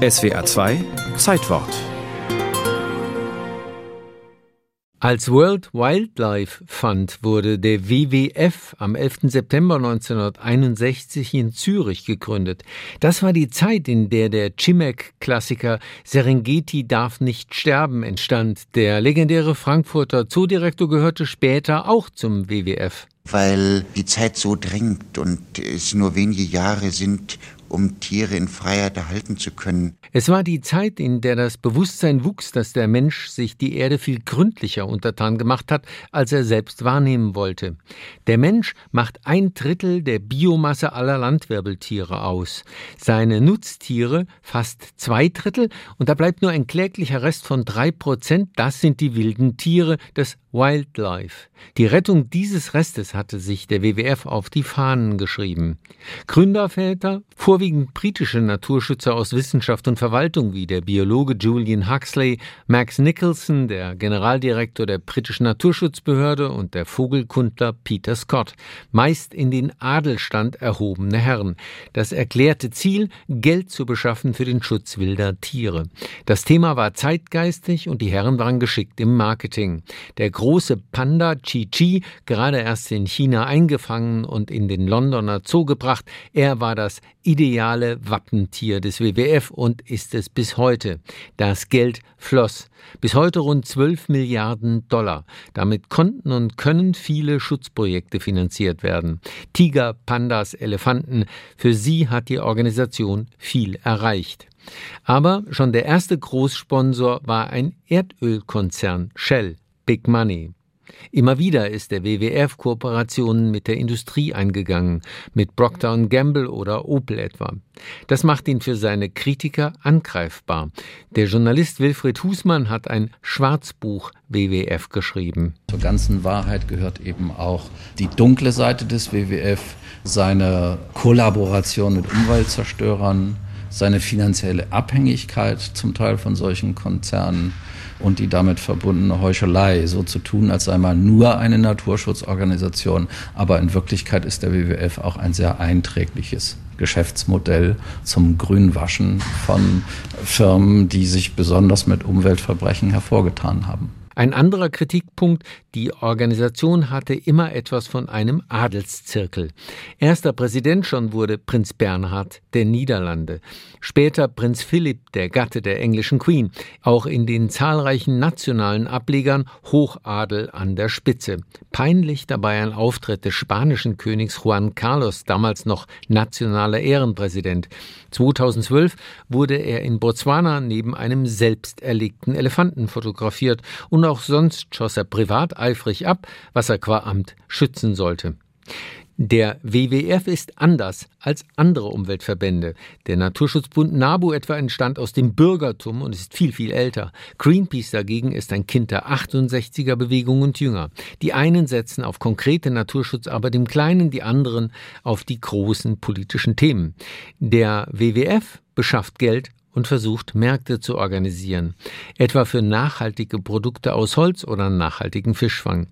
SWA 2 Zeitwort Als World Wildlife Fund wurde der WWF am 11. September 1961 in Zürich gegründet. Das war die Zeit, in der der Chimek-Klassiker Serengeti darf nicht sterben entstand. Der legendäre Frankfurter Zoodirektor gehörte später auch zum WWF. Weil die Zeit so drängt und es nur wenige Jahre sind, um Tiere in Freiheit erhalten zu können. Es war die Zeit, in der das Bewusstsein wuchs, dass der Mensch sich die Erde viel gründlicher untertan gemacht hat, als er selbst wahrnehmen wollte. Der Mensch macht ein Drittel der Biomasse aller Landwirbeltiere aus. Seine Nutztiere fast zwei Drittel und da bleibt nur ein kläglicher Rest von drei Prozent. Das sind die wilden Tiere, das Wildlife. Die Rettung dieses Restes hatte sich der WWF auf die Fahnen geschrieben. Gründerväter, vorwiegend britische Naturschützer aus Wissenschaft und Verwaltung wie der Biologe Julian Huxley, Max Nicholson, der Generaldirektor der britischen Naturschutzbehörde und der Vogelkundler Peter Scott, meist in den Adelstand erhobene Herren. Das erklärte Ziel, Geld zu beschaffen für den Schutz wilder Tiere. Das Thema war zeitgeistig und die Herren waren geschickt im Marketing. Der große Panda Chi-Chi, gerade erst in China eingefangen und in den Londoner Zoo gebracht, er war das ideale Wappentier des WWF und ist es bis heute. Das Geld floss. Bis heute rund 12 Milliarden Dollar. Damit konnten und können viele Schutzprojekte finanziert werden. Tiger, Pandas, Elefanten. Für sie hat die Organisation viel erreicht. Aber schon der erste Großsponsor war ein Erdölkonzern Shell. Big Money. Immer wieder ist der WWF Kooperationen mit der Industrie eingegangen, mit Procter Gamble oder Opel etwa. Das macht ihn für seine Kritiker angreifbar. Der Journalist Wilfried Husmann hat ein Schwarzbuch WWF geschrieben. Zur ganzen Wahrheit gehört eben auch die dunkle Seite des WWF, seine Kollaboration mit Umweltzerstörern, seine finanzielle Abhängigkeit zum Teil von solchen Konzernen und die damit verbundene Heuchelei, so zu tun, als sei man nur eine Naturschutzorganisation, aber in Wirklichkeit ist der WWF auch ein sehr einträgliches Geschäftsmodell zum Grünwaschen von Firmen, die sich besonders mit Umweltverbrechen hervorgetan haben. Ein anderer Kritikpunkt, die Organisation hatte immer etwas von einem Adelszirkel. Erster Präsident schon wurde Prinz Bernhard der Niederlande, später Prinz Philipp, der Gatte der englischen Queen, auch in den zahlreichen nationalen Ablegern Hochadel an der Spitze. Peinlich dabei ein Auftritt des spanischen Königs Juan Carlos, damals noch nationaler Ehrenpräsident. 2012 wurde er in Botswana neben einem selbst erlegten Elefanten fotografiert und auch sonst schoss er privat eifrig ab, was er qua Amt schützen sollte. Der WWF ist anders als andere Umweltverbände. Der Naturschutzbund NABU etwa entstand aus dem Bürgertum und ist viel, viel älter. Greenpeace dagegen ist ein Kind der 68er Bewegung und jünger. Die einen setzen auf konkrete Naturschutzarbeit im Kleinen, die anderen auf die großen politischen Themen. Der WWF beschafft Geld und versucht, Märkte zu organisieren, etwa für nachhaltige Produkte aus Holz oder nachhaltigen Fischfang.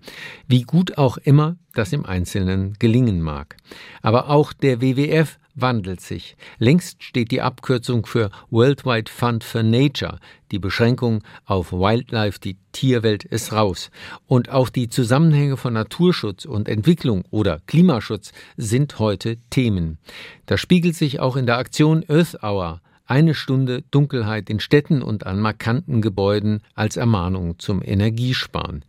Wie gut auch immer das im Einzelnen gelingen mag. Aber auch der WWF wandelt sich. Längst steht die Abkürzung für Worldwide Fund for Nature. Die Beschränkung auf Wildlife, die Tierwelt, ist raus. Und auch die Zusammenhänge von Naturschutz und Entwicklung oder Klimaschutz sind heute Themen. Das spiegelt sich auch in der Aktion Earth Hour eine Stunde Dunkelheit in Städten und an markanten Gebäuden als Ermahnung zum Energiesparen.